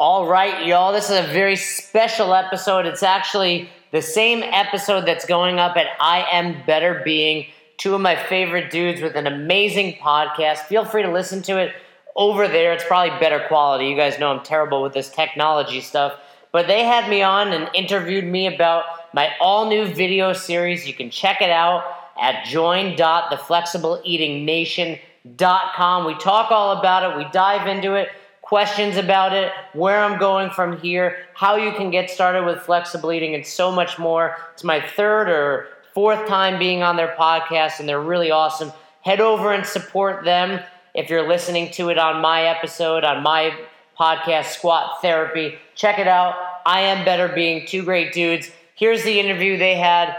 All right, y'all. This is a very special episode. It's actually the same episode that's going up at I Am Better Being. Two of my favorite dudes with an amazing podcast. Feel free to listen to it over there. It's probably better quality. You guys know I'm terrible with this technology stuff. But they had me on and interviewed me about my all new video series. You can check it out at join.theflexibleeatingnation.com. We talk all about it, we dive into it questions about it, where I'm going from here, how you can get started with flexible eating, and so much more. It's my third or fourth time being on their podcast, and they're really awesome. Head over and support them if you're listening to it on my episode, on my podcast, Squat Therapy. Check it out. I am better being two great dudes. Here's the interview they had.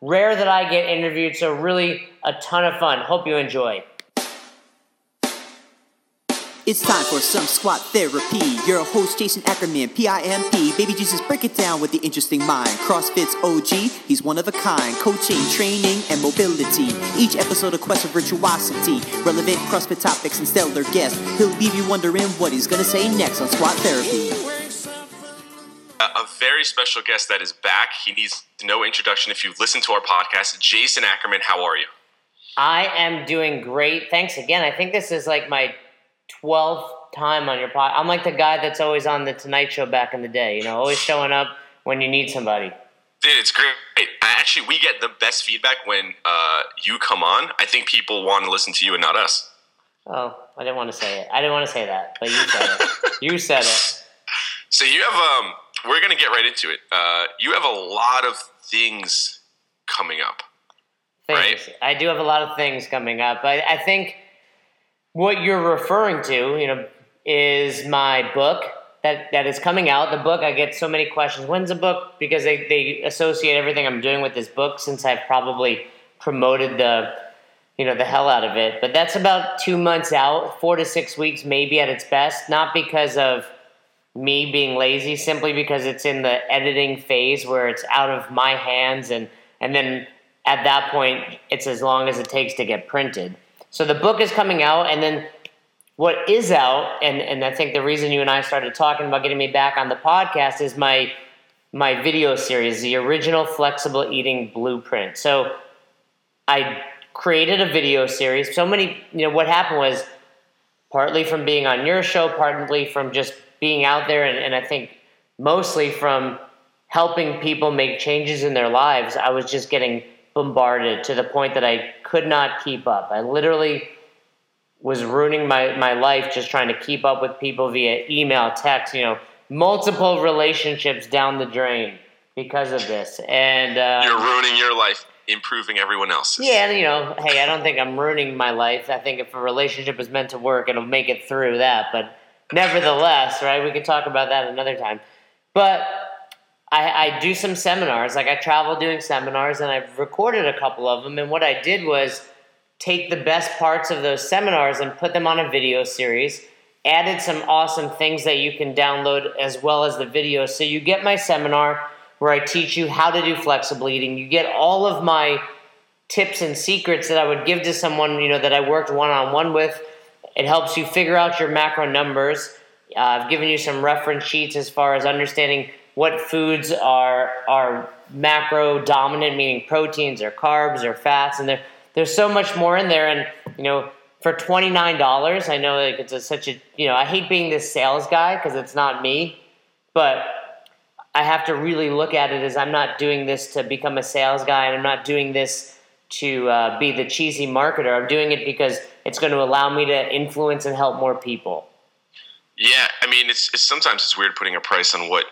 Rare that I get interviewed, so really a ton of fun. Hope you enjoy. It's time for some squat therapy. Your host, Jason Ackerman, PIMP. Baby Jesus, break it down with the interesting mind. CrossFit's OG, he's one of a kind. Coaching, training, and mobility. Each episode a quest for virtuosity. Relevant CrossFit topics and stellar guests. He'll leave you wondering what he's gonna say next on Squat Therapy. A very special guest that is back. He needs no introduction if you've listened to our podcast. Jason Ackerman, how are you? I am doing great. Thanks again. I think this is like my 12th time on your pod. I'm like the guy that's always on the Tonight Show back in the day, you know, always showing up when you need somebody. Dude, it's great. Actually, we get the best feedback when uh, you come on. I think people want to listen to you and not us. Oh, I didn't want to say it. I didn't want to say that, but you said it. you said it. So you have um. We're gonna get right into it. Uh, you have a lot of things coming up. Things. Right. I do have a lot of things coming up. I, I think what you're referring to, you know, is my book that, that is coming out. The book, I get so many questions. When's the book? Because they, they associate everything I'm doing with this book since I've probably promoted the you know the hell out of it. But that's about two months out, four to six weeks maybe at its best. Not because of me being lazy, simply because it's in the editing phase where it's out of my hands and and then at that point it's as long as it takes to get printed. So the book is coming out, and then what is out, and, and I think the reason you and I started talking about getting me back on the podcast is my my video series, the original flexible eating blueprint. So I created a video series. So many, you know, what happened was partly from being on your show, partly from just being out there, and, and I think mostly from helping people make changes in their lives. I was just getting bombarded to the point that I could not keep up. I literally was ruining my, my life just trying to keep up with people via email, text, you know, multiple relationships down the drain because of this. And uh, you're ruining your life, improving everyone else's. Yeah, you know, hey, I don't think I'm ruining my life. I think if a relationship is meant to work, it'll make it through that. But nevertheless, right, we could talk about that another time. But I, I do some seminars. Like I travel doing seminars, and I've recorded a couple of them. And what I did was take the best parts of those seminars and put them on a video series. Added some awesome things that you can download as well as the video. So you get my seminar where I teach you how to do flexible eating. You get all of my tips and secrets that I would give to someone you know that I worked one on one with. It helps you figure out your macro numbers. Uh, I've given you some reference sheets as far as understanding what foods are are macro dominant, meaning proteins or carbs or fats, and there there's so much more in there. And you know, for twenty nine dollars, I know like it's a, such a you know I hate being this sales guy because it's not me, but I have to really look at it as I'm not doing this to become a sales guy, and I'm not doing this to uh, be the cheesy marketer. I'm doing it because it's going to allow me to influence and help more people. Yeah, I mean, it's, it's sometimes it's weird putting a price on what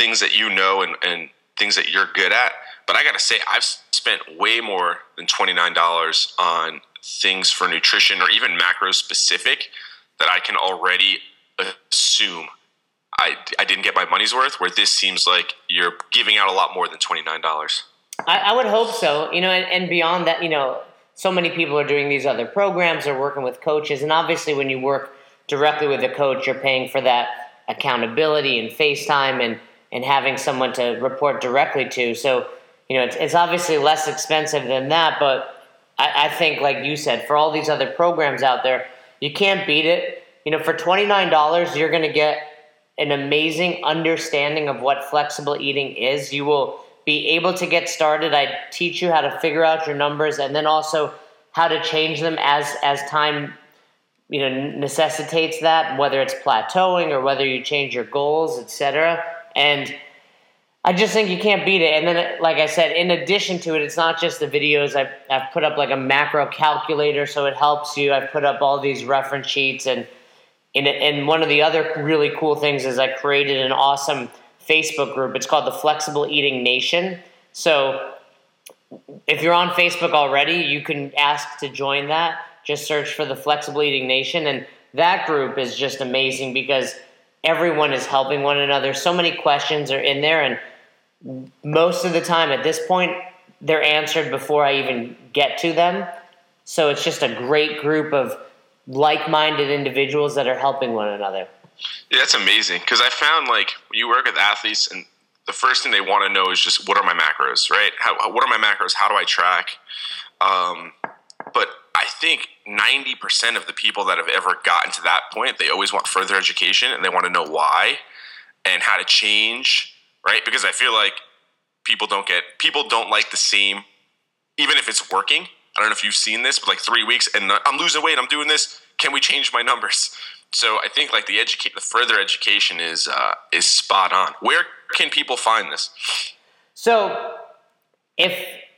things that you know and, and things that you're good at. But I got to say, I've spent way more than $29 on things for nutrition or even macro specific that I can already assume I, I didn't get my money's worth, where this seems like you're giving out a lot more than $29. I, I would hope so. You know, and, and beyond that, you know, so many people are doing these other programs or working with coaches. And obviously, when you work directly with a coach, you're paying for that accountability and FaceTime and and having someone to report directly to. So, you know, it's, it's obviously less expensive than that, but I, I, think, like you said, for all these other programs out there, you can't beat it. You know, for $29, you're going to get an amazing understanding of what flexible eating is. You will be able to get started. I teach you how to figure out your numbers and then also how to change them as as time you know necessitates that whether it's plateauing or whether you change your goals etc and i just think you can't beat it. And then like i said in addition to it it's not just the videos. I've, I've put up like a macro calculator so it helps you. I've put up all these reference sheets. And and, and one of the other really cool things is i created an awesome facebook group. It's called the flexible eating nation. So if you're on Facebook already, you can ask to join that. Just search for the Flexible Eating Nation, and that group is just amazing because everyone is helping one another. So many questions are in there, and most of the time at this point, they're answered before I even get to them. So it's just a great group of like-minded individuals that are helping one another. Yeah, that's amazing because I found like you work with athletes and the first thing they want to know is just what are my macros, right? How, what are my macros? How do I track? Um, but I think 90% of the people that have ever gotten to that point, they always want further education and they want to know why and how to change, right? Because I feel like people don't get, people don't like the same, even if it's working. I don't know if you've seen this, but like three weeks and I'm losing weight, I'm doing this. Can we change my numbers? So I think like the educate, the further education is uh, is spot on. Where can people find this? So, if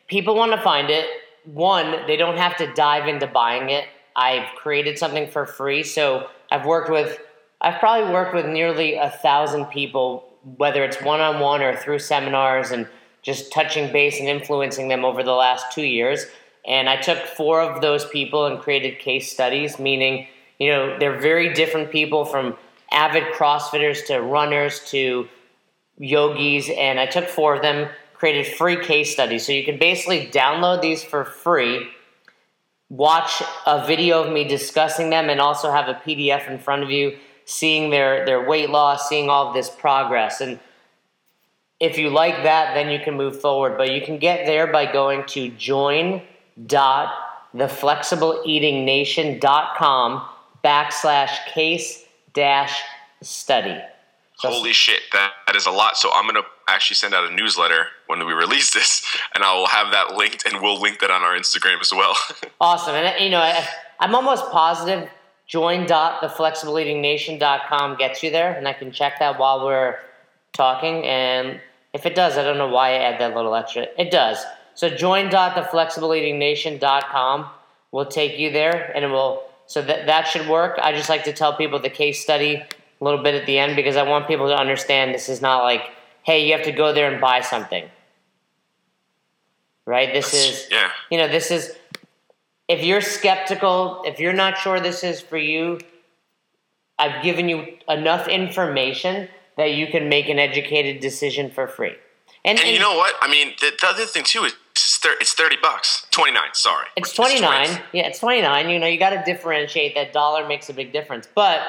people want to find it, one, they don't have to dive into buying it. I've created something for free. So, I've worked with, I've probably worked with nearly a thousand people, whether it's one on one or through seminars and just touching base and influencing them over the last two years. And I took four of those people and created case studies, meaning, you know, they're very different people from avid CrossFitters to runners to yogis, and I took four of them, created free case studies. So you can basically download these for free, watch a video of me discussing them, and also have a PDF in front of you, seeing their, their weight loss, seeing all of this progress. And if you like that, then you can move forward. But you can get there by going to join.theflexibleeatingnation.com backslash case dash study. Holy shit, that, that is a lot. So I'm gonna actually send out a newsletter when we release this, and I will have that linked, and we'll link that on our Instagram as well. awesome, and you know, I, I'm almost positive join.theflexibleeatingnation.com gets you there, and I can check that while we're talking. And if it does, I don't know why I add that little extra. It does. So join.theflexibleeatingnation.com will take you there, and it will. So that that should work. I just like to tell people the case study a little bit at the end because I want people to understand this is not like, hey, you have to go there and buy something. Right? This is, yeah. you know, this is, if you're skeptical, if you're not sure this is for you, I've given you enough information that you can make an educated decision for free. And, and, and you know what? I mean, the, the other thing too is it's 30 bucks 29 sorry it's 29 it's yeah it's 29 you know you got to differentiate that dollar makes a big difference but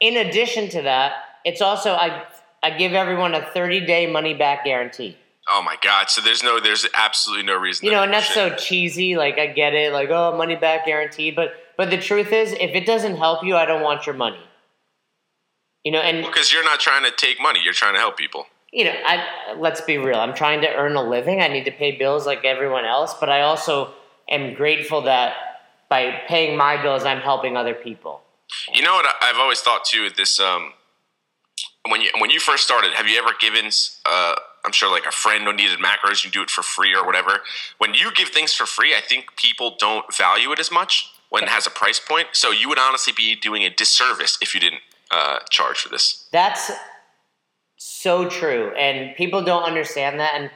in addition to that, it's also I I give everyone a 30 day money back guarantee. Oh my god! So there's no, there's absolutely no reason. You know, and that's so cheesy. Like I get it, like oh, money back guaranteed. But but the truth is, if it doesn't help you, I don't want your money. You know, and because you're not trying to take money, you're trying to help people. You know, I let's be real. I'm trying to earn a living. I need to pay bills like everyone else, but I also am grateful that by paying my bills, I'm helping other people. You know what I've always thought too. This um, when you when you first started, have you ever given? Uh, I'm sure like a friend who needed macros, you do it for free or whatever. When you give things for free, I think people don't value it as much when it has a price point. So you would honestly be doing a disservice if you didn't uh, charge for this. That's so true, and people don't understand that. And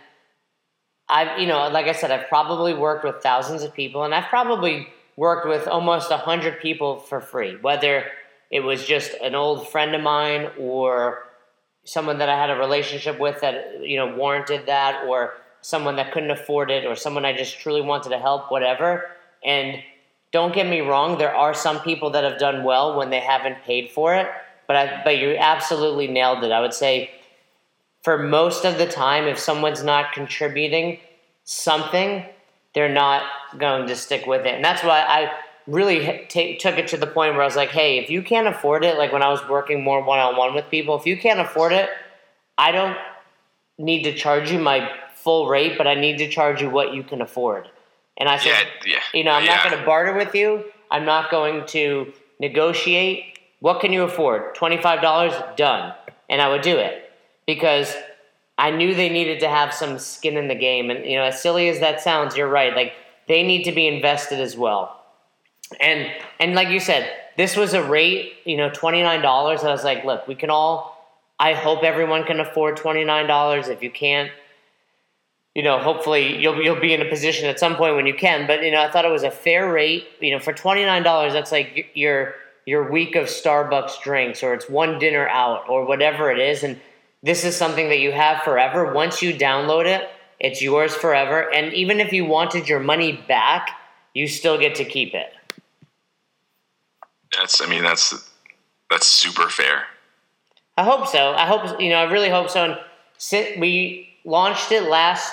I've, you know, like I said, I've probably worked with thousands of people, and I've probably worked with almost 100 people for free, whether it was just an old friend of mine or someone that I had a relationship with that you know warranted that or someone that couldn't afford it or someone I just truly wanted to help whatever. And don't get me wrong there are some people that have done well when they haven't paid for it but I, but you absolutely nailed it. I would say for most of the time if someone's not contributing something they're not going to stick with it. And that's why I really t- took it to the point where I was like, hey, if you can't afford it, like when I was working more one on one with people, if you can't afford it, I don't need to charge you my full rate, but I need to charge you what you can afford. And I said, Yeah, yeah, you know, I'm not going to barter with you. I'm not going to negotiate. What can you afford? $25? Done. And I would do it because I knew they needed to have some skin in the game. And, you know, as silly as that sounds, you're right. Like, they need to be invested as well. And, and like you said, this was a rate, you know, $29. I was like, look, we can all, I hope everyone can afford $29. If you can't, you know, hopefully you'll you'll be in a position at some point when you can. But you know, I thought it was a fair rate. You know, for twenty nine dollars, that's like your your week of Starbucks drinks, or it's one dinner out, or whatever it is. And this is something that you have forever. Once you download it, it's yours forever. And even if you wanted your money back, you still get to keep it. That's I mean that's that's super fair. I hope so. I hope you know. I really hope so. And sit, we launched it last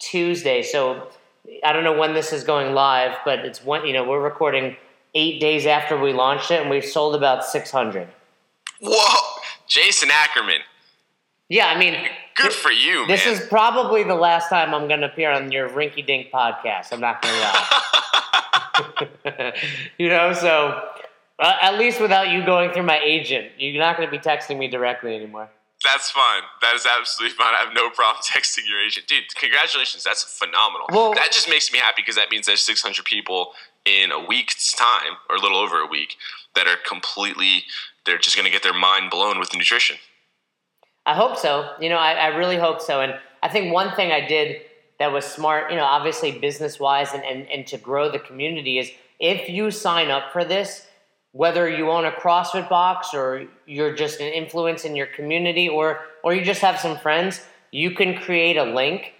Tuesday, so I don't know when this is going live, but it's one. You know, we're recording eight days after we launched it, and we've sold about six hundred. Whoa, Jason Ackerman, Yeah, I mean, good for you, this man. is probably the last time I'm going to appear on your Rinky Dink podcast. I'm not going to lie. you know, so uh, at least without you going through my agent, you're not going to be texting me directly anymore. That's fine. That is absolutely fine. I have no problem texting your agent, dude. Congratulations, that's phenomenal. Well- that just makes me happy because that means there's 600 people in a week's time, or a little over a week, that are completely. They're just going to get their mind blown with nutrition. I hope so. You know, I, I really hope so. And I think one thing I did that was smart, you know, obviously business wise and, and, and to grow the community is if you sign up for this, whether you own a CrossFit box or you're just an influence in your community or or you just have some friends, you can create a link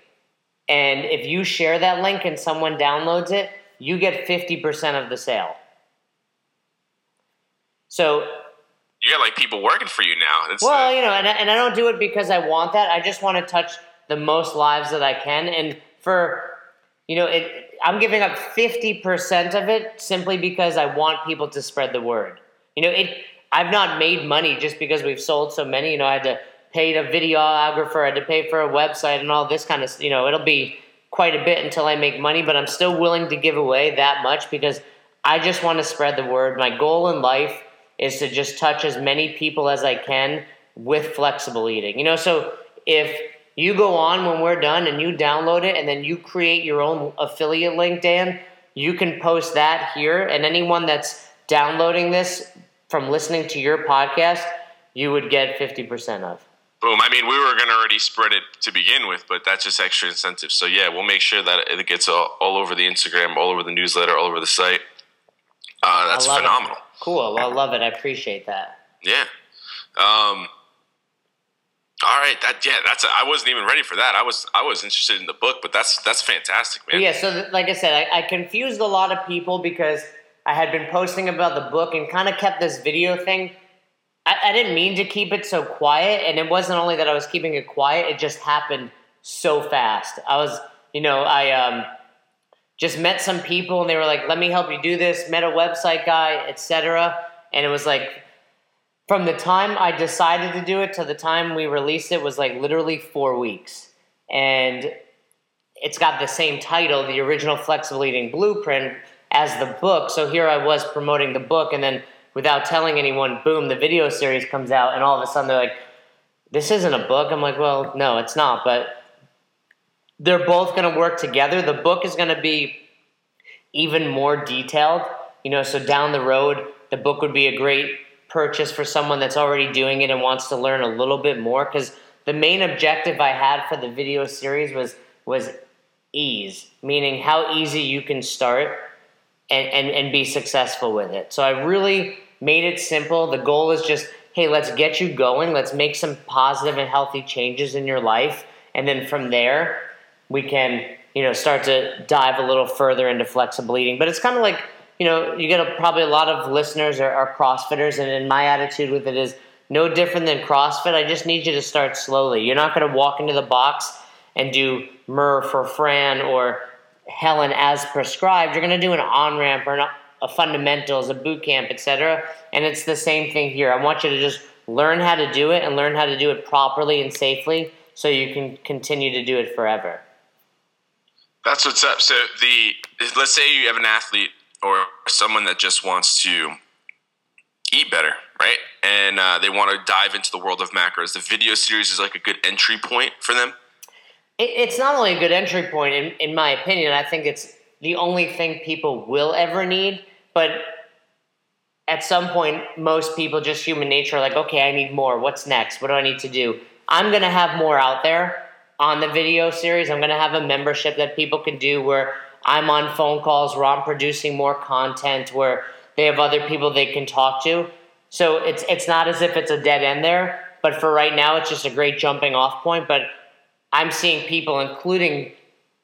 and if you share that link and someone downloads it, you get 50% of the sale. So You got like people working for you now. That's well, uh, you know, and I, and I don't do it because I want that. I just want to touch the most lives that I can, and for you know, it, I'm giving up fifty percent of it simply because I want people to spread the word. You know, it. I've not made money just because we've sold so many. You know, I had to pay a videographer, I had to pay for a website, and all this kind of. You know, it'll be quite a bit until I make money, but I'm still willing to give away that much because I just want to spread the word. My goal in life is to just touch as many people as I can with flexible eating. You know, so if you go on when we're done and you download it and then you create your own affiliate link, Dan, you can post that here. And anyone that's downloading this from listening to your podcast, you would get 50% of. boom. I mean, we were going to already spread it to begin with, but that's just extra incentive. So yeah, we'll make sure that it gets all, all over the Instagram, all over the newsletter, all over the site. Uh, that's phenomenal. It. Cool. Well, I love it. I appreciate that. Yeah. Um, all right. That yeah. That's. I wasn't even ready for that. I was. I was interested in the book, but that's that's fantastic, man. Yeah, so th- like I said, I, I confused a lot of people because I had been posting about the book and kind of kept this video thing. I, I didn't mean to keep it so quiet, and it wasn't only that I was keeping it quiet; it just happened so fast. I was, you know, I um, just met some people, and they were like, "Let me help you do this." Met a website guy, etc., and it was like from the time I decided to do it to the time we released it was like literally four weeks, and it's got the same title, the original flexible eating blueprint, as the book. So here I was promoting the book, and then without telling anyone, boom, the video series comes out, and all of a sudden they're like, "This isn't a book." I'm like, "Well, no, it's not," but they're both going to work together. The book is going to be even more detailed, you know. So down the road, the book would be a great purchase for someone that's already doing it and wants to learn a little bit more because the main objective I had for the video series was was ease, meaning how easy you can start and, and, and be successful with it. So I really made it simple. The goal is just, hey, let's get you going. Let's make some positive and healthy changes in your life. And then from there, we can, you know, start to dive a little further into flexible eating. But it's kind of like, you know, you get a, probably a lot of listeners are, are CrossFitters, and, my attitude with it is no different than CrossFit. I just need you to start slowly. You're not going to walk into the box and do Murph for Fran or Helen as prescribed. You're going to do an on ramp or an a fundamentals, a boot camp, etc. And it's the same thing here. I want you to just learn how to do it and learn how to do it properly and safely so you can continue to do it forever. That's what's up. So the let's say you have an athlete or someone that just wants to eat better, right? And uh, they want to dive into the world of macros. The video series is like a good entry point for them. It's not only a good entry point, in, in my opinion. I think it's the only thing people will ever need. But at some point, most people, just human nature, are like, okay, I need more. What's next? What do I need to do? I'm going to have more out there on the video series. I'm going to have a membership that people can do where I'm on phone calls, where I'm producing more content, where they have other people they can talk to. So it's it's not as if it's a dead end there, but for right now, it's just a great jumping off point. But I'm seeing people, including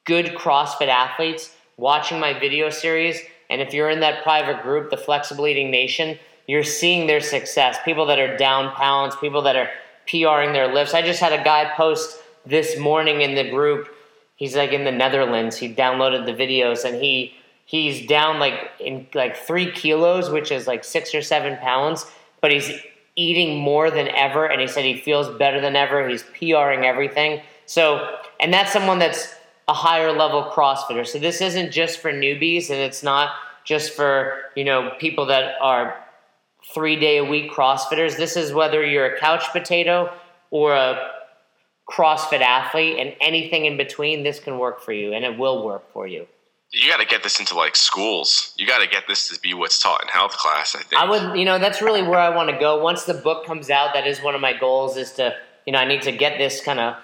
good CrossFit athletes, watching my video series. And if you're in that private group, the Flexible Eating Nation, you're seeing their success. People that are down pounds, people that are PRing their lifts. I just had a guy post this morning in the group. He's like in the Netherlands. He downloaded the videos and he he's down like in like three kilos, which is like six or seven pounds, but he's eating more than ever and he said he feels better than ever. He's PRing everything. So and that's someone that's a higher level CrossFitter. So this isn't just for newbies and it's not just for, you know, people that are three day a week CrossFitters. This is whether you're a couch potato or a CrossFit athlete and anything in between, this can work for you and it will work for you. You got to get this into like schools. You got to get this to be what's taught in health class, I think. I would, you know, that's really where I want to go. Once the book comes out, that is one of my goals is to, you know, I need to get this kind of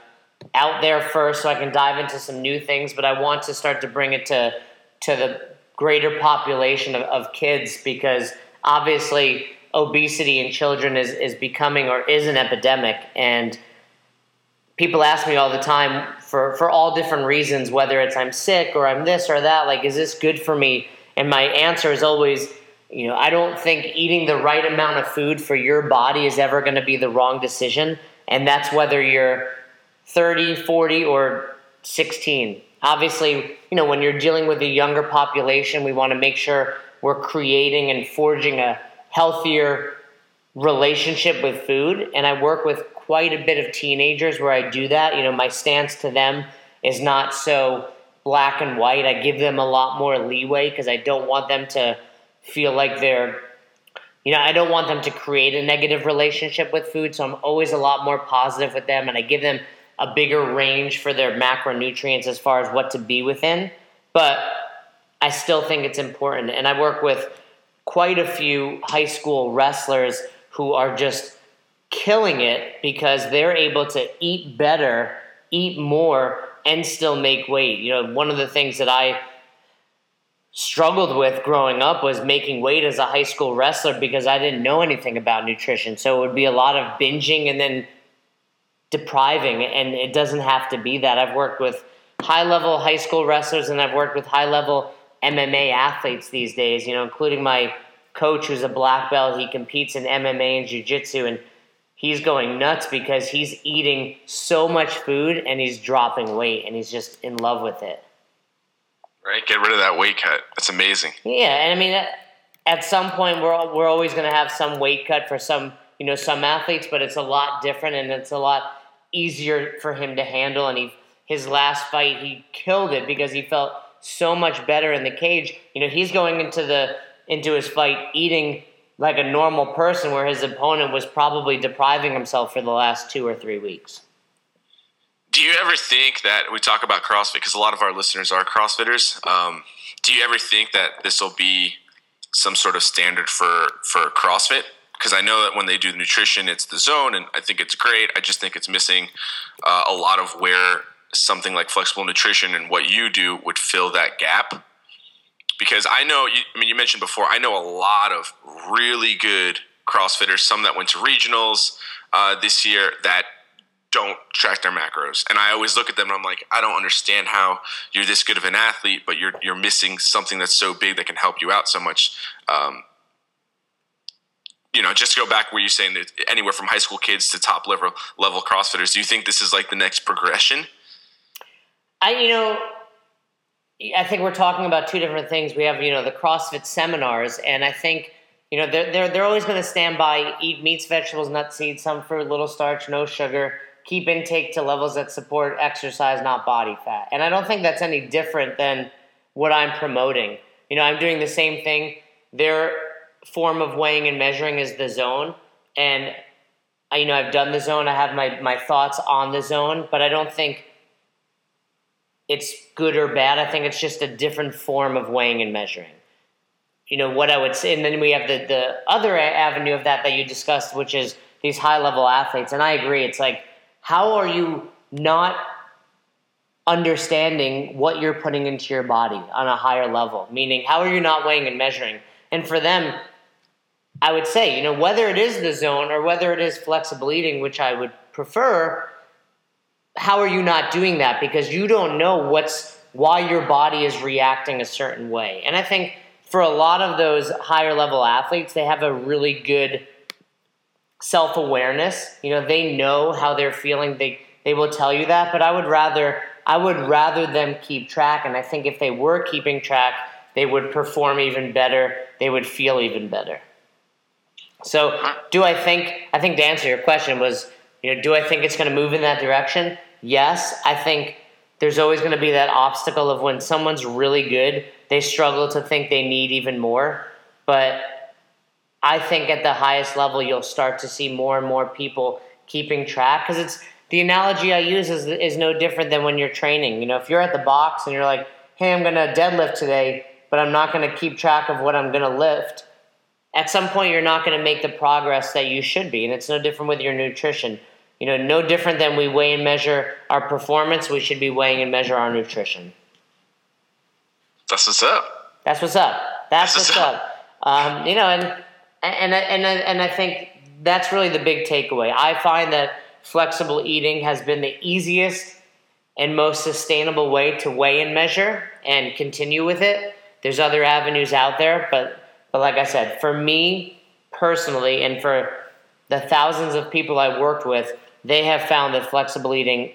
out there first so I can dive into some new things, but I want to start to bring it to to the greater population of, of kids because obviously obesity in children is, is becoming or is an epidemic and people ask me all the time for, for all different reasons, whether it's I'm sick or I'm this or that, like, is this good for me? And my answer is always, you know, I don't think eating the right amount of food for your body is ever going to be the wrong decision. And that's whether you're 30, 40, or 16. Obviously, you know, when you're dealing with a younger population, we want to make sure we're creating and forging a healthier relationship with food. And I work with quite a bit of teenagers where I do that. You know, my stance to them is not so black and white. I give them a lot more leeway because I don't want them to feel like they're, you know, I don't want them to create a negative relationship with food. So I'm always a lot more positive with them and I give them a bigger range for their macronutrients as far as what to be within. But I still think it's important. And I work with quite a few high school wrestlers who are just killing it because they're able to eat better, eat more, and still make weight. You know, one of the things that I struggled with growing up was making weight as a high school wrestler because I didn't know anything about nutrition. So it would be a lot of binging and then depriving, and it doesn't have to be that. I've worked with high level high school wrestlers and I've worked with high level MMA athletes these days, you know, including my coach who's a black belt. He competes in MMA and jiu jitsu, and he's going nuts because he's eating so much food and he's dropping weight and he's just in love with it. Right, get rid of that weight cut. That's amazing. Yeah, and I mean, uh, at some point, we're we're always going to have some weight cut for some, you know, some athletes, but it's a lot different and it's a lot easier for him to handle. And he, his last fight, he killed it because he felt so much better in the cage. You know, he's going into the into his fight eating like a normal person where his opponent was probably depriving himself for the last two or three weeks. Do you ever think that we talk about CrossFit because a lot of our listeners are CrossFitters? Um, do you ever think that this will be some sort of standard for for CrossFit? Because I know that when they do nutrition, it's the zone, and I think it's great. I just think it's missing uh, a lot of where something like flexible nutrition and what you do would fill that gap because I know, I mean, you mentioned before, I know a lot of really good CrossFitters, some that went to regionals uh, this year that don't track their macros. And I always look at them and I'm like, I don't understand how you're this good of an athlete, but you're, you're missing something that's so big that can help you out so much. Um, you know, just go back where you're saying that anywhere from high school kids to top level level CrossFitters. Do you think this is like the next progression? I, you know, I think we're talking about two different things. We have, you know, the CrossFit seminars, and I think, you know, they're, they're, they're always going to stand by eat meats, vegetables, nuts, seeds, some fruit, little starch, no sugar, keep intake to levels that support exercise, not body fat. And I don't think that's any different than what I'm promoting. You know, I'm doing the same thing. Their form of weighing and measuring is the zone. And, you know, I've done the zone, I have my, my thoughts on the zone, but I don't think it's good or bad. I think it's just a different form of weighing and measuring. You know what I would say, and then we have the the other avenue of that that you discussed, which is these high level athletes. And I agree. It's like, how are you not understanding what you're putting into your body on a higher level? Meaning, how are you not weighing and measuring? And for them, I would say, you know, whether it is the zone or whether it is flexible eating, which I would prefer, how are you not doing that? Because you don't know what's why your body is reacting a certain way. And I think for a lot of those higher level athletes, they have a really good self awareness. You know, they know how they're feeling. They they will tell you that. But I would rather I would rather them keep track. And I think if they were keeping track, they would perform even better. They would feel even better. So, do I think? I think to answer your question was you know, do I think it's going to move in that direction? Yes. I think there's always going to be that obstacle of when someone's really good, they struggle to think they need even more. But I think at the highest level, you'll start to see more and more people keeping track because it's the analogy I use is, is no different than when you're training. You know, if you're at the box and you're like, hey, I'm going to deadlift today, but I'm not going to keep track of what I'm going to lift, at some point you're not going to make the progress that you should be. And it's no different with your nutrition. You know, no different than we weigh and measure our performance, we should be weighing and measure our nutrition. That's what's up. That's what's up. That's, That's what's, up. up. Um, you know, and and and and I think that's really the big takeaway. I find that flexible eating has been the easiest and most sustainable way to weigh and measure and continue with it. There's other avenues out there, but but like I said, for me personally, and for the thousands of people I worked with, they have found that flexible eating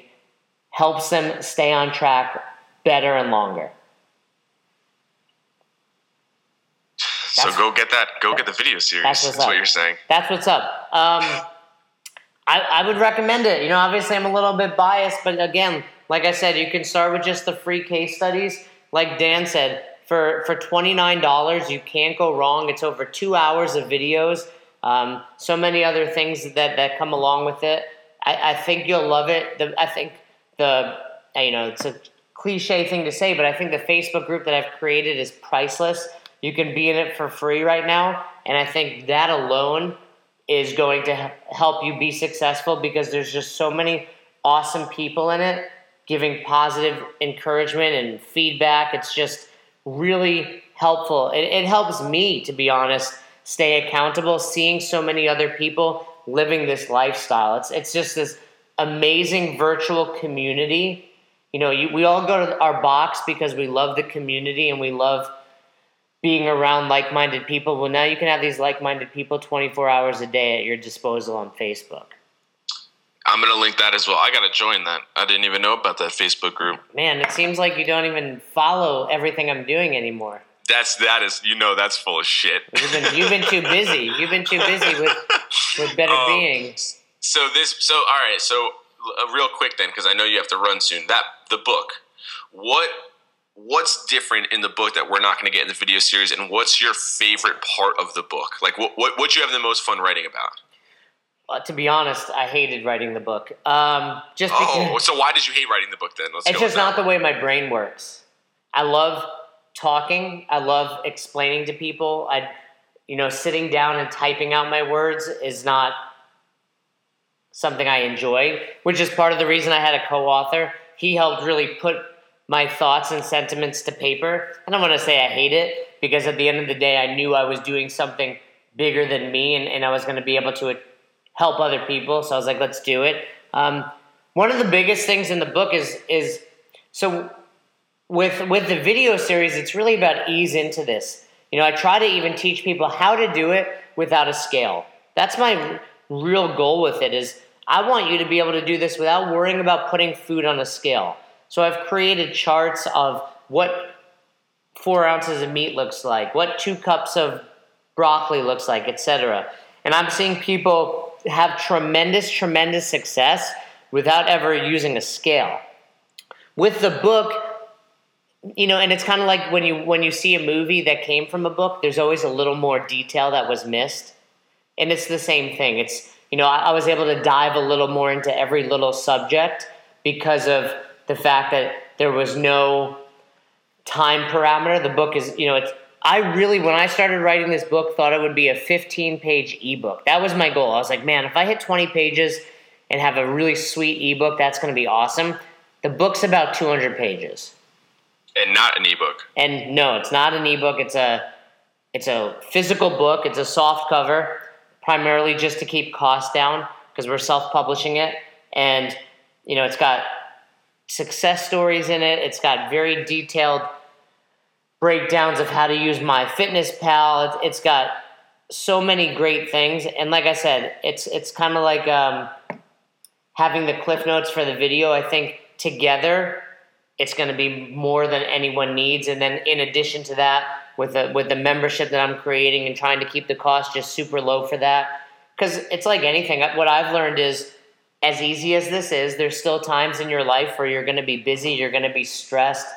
helps them stay on track better and longer. so go get that. Go get the video series. That's, that's what you're saying. That's what's up. Um, I, I would recommend it. You know, obviously I'm a little bit biased, but again, like I said, you can start with just the free case studies. Like Dan said, for for twenty nine dollars, you can't go wrong. It's over two hours of videos. Um, so many other things that that come along with it. I, I think you'll love it. The, I think the you know it's a cliche thing to say, but I think the Facebook group that I've created is priceless. You can be in it for free right now, and I think that alone is going to help you be successful because there's just so many awesome people in it giving positive encouragement and feedback. It's just really helpful. It, it helps me, to be honest, stay accountable, seeing so many other people living this lifestyle. It's it's just this amazing virtual community. You know, you, we all go to our box because we love the community and we love being around like-minded people. Well, now you can have these like-minded people 24 hours a day at your disposal on Facebook. I'm gonna link that as well. I gotta join that. I didn't even know about that Facebook group. Man, it seems like you don't even follow everything I'm doing anymore. That's that is you know that's full of shit. You've been you've been too busy. You've been too busy with with better um, being. So this so all right. So uh, real quick then, because I know you have to run soon. That the book. What what's different in the book that we're not going to get in the video series, and what's your favorite part of the book? Like what what what you have the most fun writing about? Uh, to be honest, I hated writing the book. Um, just oh, because, so why did you hate writing the book then? Let's it's just not the way my brain works. I love talking. I love explaining to people. I, you know, sitting down and typing out my words is not something I enjoy, which is part of the reason I had a co-author. He helped really put my thoughts and sentiments to paper. And I don't want to say I hate it because at the end of the day, I knew I was doing something bigger than me and, and I was going to be able to help other people. So I was like, let's do it. Um, one of the biggest things in the book is is so with with the video series, it's really about ease into this. You know, I try to even teach people how to do it without a scale. That's my real goal with it is I want you to be able to do this without worrying about putting food on a scale. So I've created charts of what four ounces of meat looks like, what two cups of broccoli looks like, etc. And I'm seeing people have tremendous, tremendous success without ever using a scale. With the book, you know, and it's kind of like when you when you see a movie that came from a book, there's always a little more detail that was missed. And it's the same thing. It's you know, I, I was able to dive a little more into every little subject because of the fact that there was no time parameter. The book is, you know, it's I really, when I started writing this book, thought it would be a 15 page ebook. That was my goal. I was like, man, if I hit 20 pages and have a really sweet ebook, that's going to be awesome. The book's about 200 pages. And not an ebook. And no, it's not an ebook. It's a it's a physical book. It's a soft cover, primarily just to keep costs down because we're self-publishing it. And you know, it's got success stories in it. It's got very detailed breakdowns of how to use my MyFitnessPal. It's, it's got so many great things, and like I said, it's it's kind of like um, having the cliff notes for the video. I think together, it's going to be more than anyone needs. And then in addition to that, with the with the membership that I'm creating and trying to keep the cost just super low for that, because it's like anything. What I've learned is. As easy as this is, there's still times in your life where you're going to be busy, you're going to be stressed,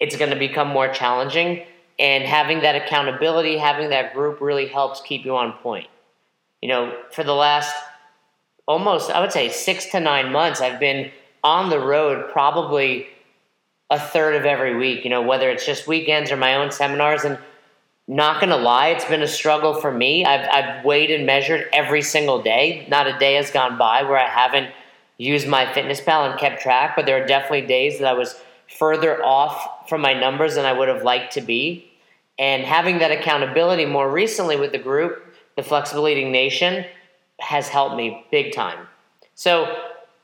it's going to become more challenging. And having that accountability, having that group really helps keep you on point. You know, for the last almost, I would say, six to nine months, I've been on the road probably a third of every week, you know, whether it's just weekends or my own seminars. And not going to lie, it's been a struggle for me. I've, I've weighed and measured every single day. Not a day has gone by where I haven't used MyFitnessPal and kept track, but there are definitely days that I was further off from my numbers than I would have liked to be. And having that accountability more recently with the group, the Flexible Eating Nation, has helped me big time. So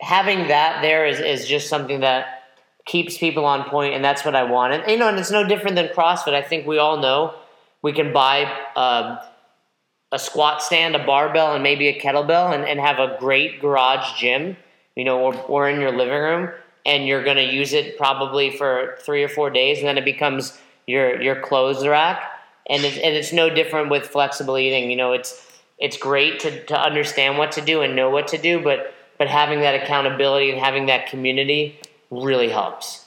having that there is, is just something that keeps people on point, and that's what I want. And you know, and it's no different than CrossFit. I think we all know we can buy um, a squat stand, a barbell, and maybe a kettlebell, and, and have a great garage gym, you know, or, or in your living room and you're going to use it probably for three or four days, and then it becomes your your clothes rack. And it's, and it's no different with flexible eating. You know, it's it's great to, to understand what to do and know what to do, but but having that accountability and having that community really helps.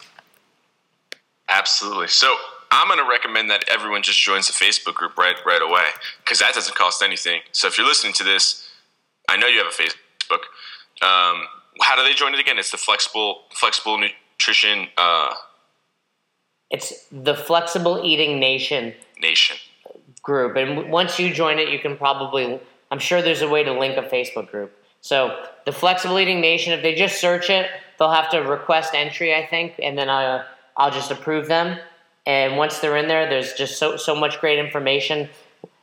Absolutely. So I'm going to recommend that everyone just joins the Facebook group right right away because that doesn't cost anything. So if you're listening to this, I know you have a Facebook. Um, how do they join it again? It's the flexible flexible nutrition. Uh, it's the flexible eating nation. Nation group, and once you join it, you can probably. I'm sure there's a way to link a Facebook group. So the flexible eating nation, if they just search it, they'll have to request entry, I think, and then I, I'll just approve them. And once they're in there, there's just so so much great information.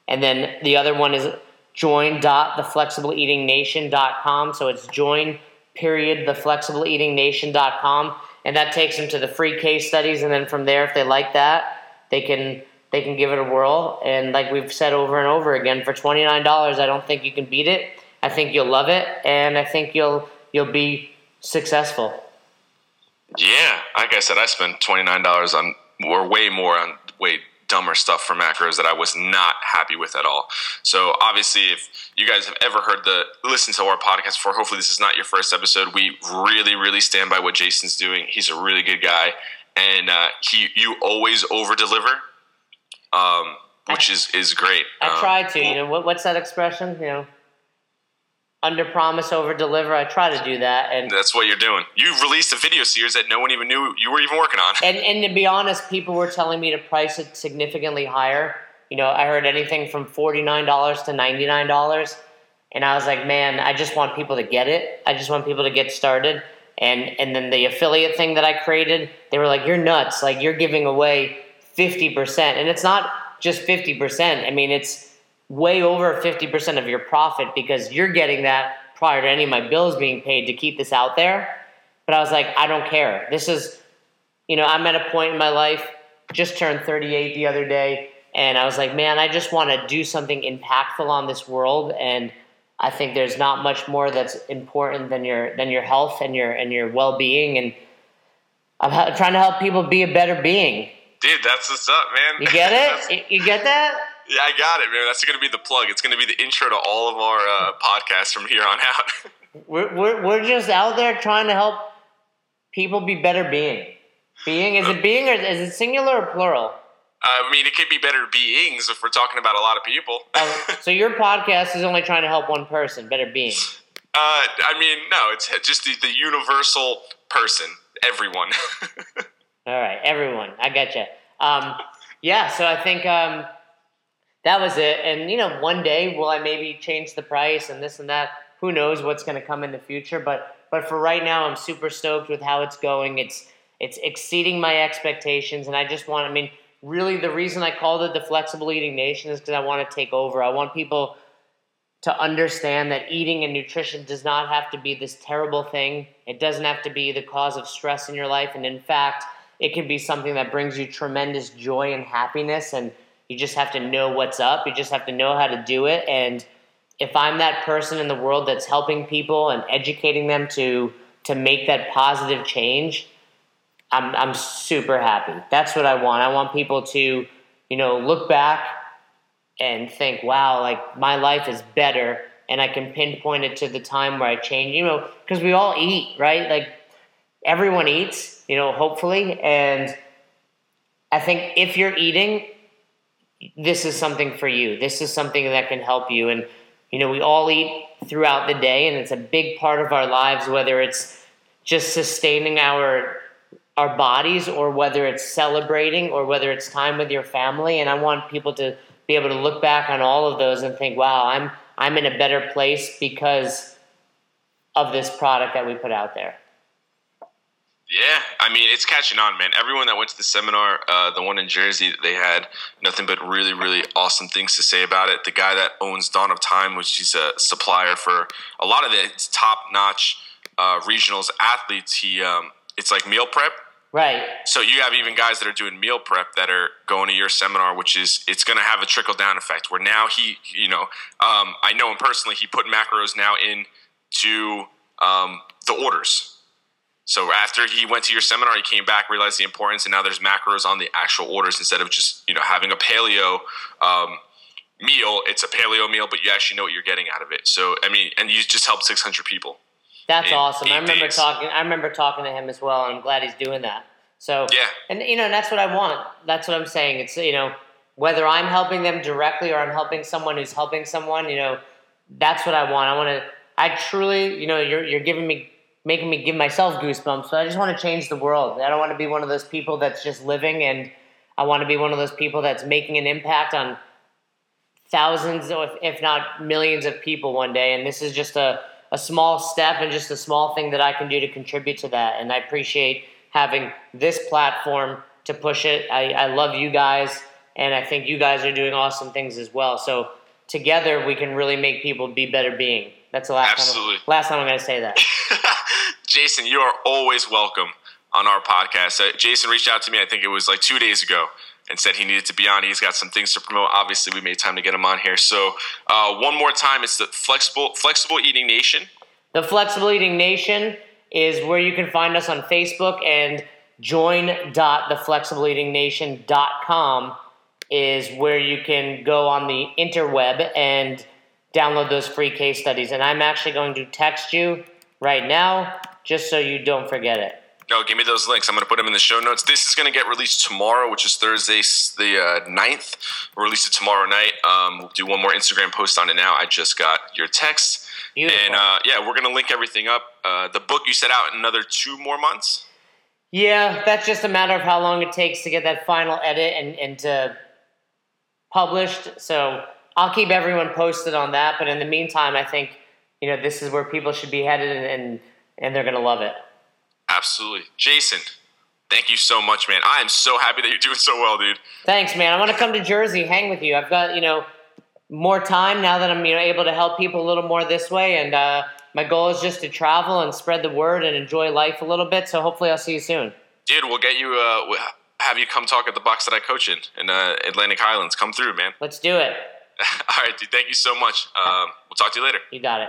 And then the other one is join.theflexibleeatingnation.com. So it's join period theflexibleeatingnation.com and that takes them to the free case studies and then from there if they like that they can they can give it a whirl and like we've said over and over again for $29 i don't think you can beat it i think you'll love it and i think you'll you'll be successful yeah like i said i spent $29 on or way more on way dumber stuff for macros that I was not happy with at all. So obviously, if you guys have ever heard the listen to our podcast before, hopefully this is not your first episode. We really, really stand by what Jason's doing. He's a really good guy, and uh, he you always over deliver, um, which is is great. I um, try to. You know what, what's that expression? You know under promise over deliver. I try to do that and that's what you're doing. You released a video series that no one even knew you were even working on. And, and to be honest people were telling me to price it significantly higher. You know i heard anything from $49 to $99 and i was like man i just want people to get it. I just want people to get started. And and then the affiliate thing that i created they were like you're nuts. Like you're giving away 50% and it's not just 50% i mean it's way over 50% of your profit because you're getting that prior to any of my bills being paid to keep this out there. But I was like, I don't care. This is, you know, I'm at a point in my life, just turned 38 the other day, and I was like, man, I just want to do something impactful on this world. And I think there's not much more that's important than your than your health and your and your well being. And I'm trying to help people be a better being. Dude, that's what's up, man. You get it? You get that? Yeah, I got it, man. That's going to be the plug. It's going to be the intro to all of our uh, podcasts from here on out. we're, we're, we're just out there trying to help people be better being. Being, is it being or is it singular or plural? I mean, it could be better beings if we're talking about a lot of people. Uh, so your podcast is only trying to help one person, better being. Uh, I mean, no, it's just the, the universal person, everyone. All right, everyone, I got you. Um, yeah, so I think um, that was it. And you know, one day will I maybe change the price and this and that. Who knows what's going to come in the future? But but for right now, I'm super stoked with how it's going. It's it's exceeding my expectations, and I just want. I mean, really, the reason I called it the Flexible Eating Nation is because I want to take over. I want people to understand that eating and nutrition does not have to be this terrible thing. It doesn't have to be the cause of stress in your life, and in fact, it can be something that brings you tremendous joy and happiness and you just have to know what's up. You just have to know how to do it. And if I'm that person in the world that's helping people and educating them to to make that positive change, I'm I'm super happy. That's what I want. I want people to, you know, look back and think, wow, like my life is better and I can pinpoint it to the time where I changed, you know, because we all eat, right? Like everyone eats, you know, hopefully. And I think if you're eating, this is something for you. This is something that can help you. And, you know, we all eat throughout the day, and it's a big part of our lives, whether it's just sustaining our our bodies or whether it's celebrating or whether it's time with your family and i want people to be able to look back on all of those and think wow i'm i'm in a better place because of this product that we put out there yeah, I mean it's catching on, man. Everyone that went to the seminar, uh, the one in Jersey, they had nothing but really, really awesome things to say about it. The guy that owns Dawn of Time, which he's a supplier for a lot of the top-notch uh, regionals athletes, he um, it's like meal prep. Right. So you have even guys that are doing meal prep that are going to your seminar, which is it's going to have a trickle down effect. Where now he, you know, um, I know him personally. He put macros now in to um, the orders. So after he went to your seminar, he came back, realized the importance, and now there's macros on the actual orders instead of just you know having a paleo um, meal. It's a paleo meal, but you actually know what you're getting out of it. So I mean, and you just helped 600 people. That's awesome. I remember days. talking. I remember talking to him as well, and I'm glad he's doing that. So yeah, and you know that's what I want. That's what I'm saying. It's you know whether I'm helping them directly or I'm helping someone who's helping someone. You know, that's what I want. I want to. I truly, you know, you're you're giving me making me give myself goosebumps. So I just want to change the world. I don't want to be one of those people that's just living, and I want to be one of those people that's making an impact on thousands, if not millions, of people one day. And this is just a, a small step and just a small thing that I can do to contribute to that. And I appreciate having this platform to push it. I, I love you guys, and I think you guys are doing awesome things as well. So together, we can really make people be better being. That's the last Absolutely. time. Last time I'm going to say that. Jason, you are always welcome on our podcast. Uh, Jason reached out to me, I think it was like two days ago, and said he needed to be on. He's got some things to promote. Obviously, we made time to get him on here. So, uh, one more time, it's the Flexible Flexible Eating Nation. The Flexible Eating Nation is where you can find us on Facebook and join.theflexibleeatingnation.com is where you can go on the interweb and download those free case studies. And I'm actually going to text you right now just so you don't forget it. No, give me those links. I'm going to put them in the show notes. This is going to get released tomorrow, which is Thursday, the uh, 9th. We'll release it tomorrow night. Um, we'll do one more Instagram post on it now. I just got your text. Beautiful. And uh, yeah, we're going to link everything up. Uh, the book you set out in another two more months? Yeah, that's just a matter of how long it takes to get that final edit and, and to published. So I'll keep everyone posted on that. But in the meantime, I think you know this is where people should be headed, and and, and they're going to love it. Absolutely, Jason. Thank you so much, man. I am so happy that you're doing so well, dude. Thanks, man. I want to come to Jersey, hang with you. I've got you know more time now that I'm you know able to help people a little more this way, and uh, my goal is just to travel and spread the word and enjoy life a little bit. So hopefully, I'll see you soon. Dude, we'll get you. Uh, have you come talk at the box that I coach in in uh, Atlantic Highlands. Come through, man. Let's do it. All right, dude. Thank you so much. Um, we'll talk to you later. You got it.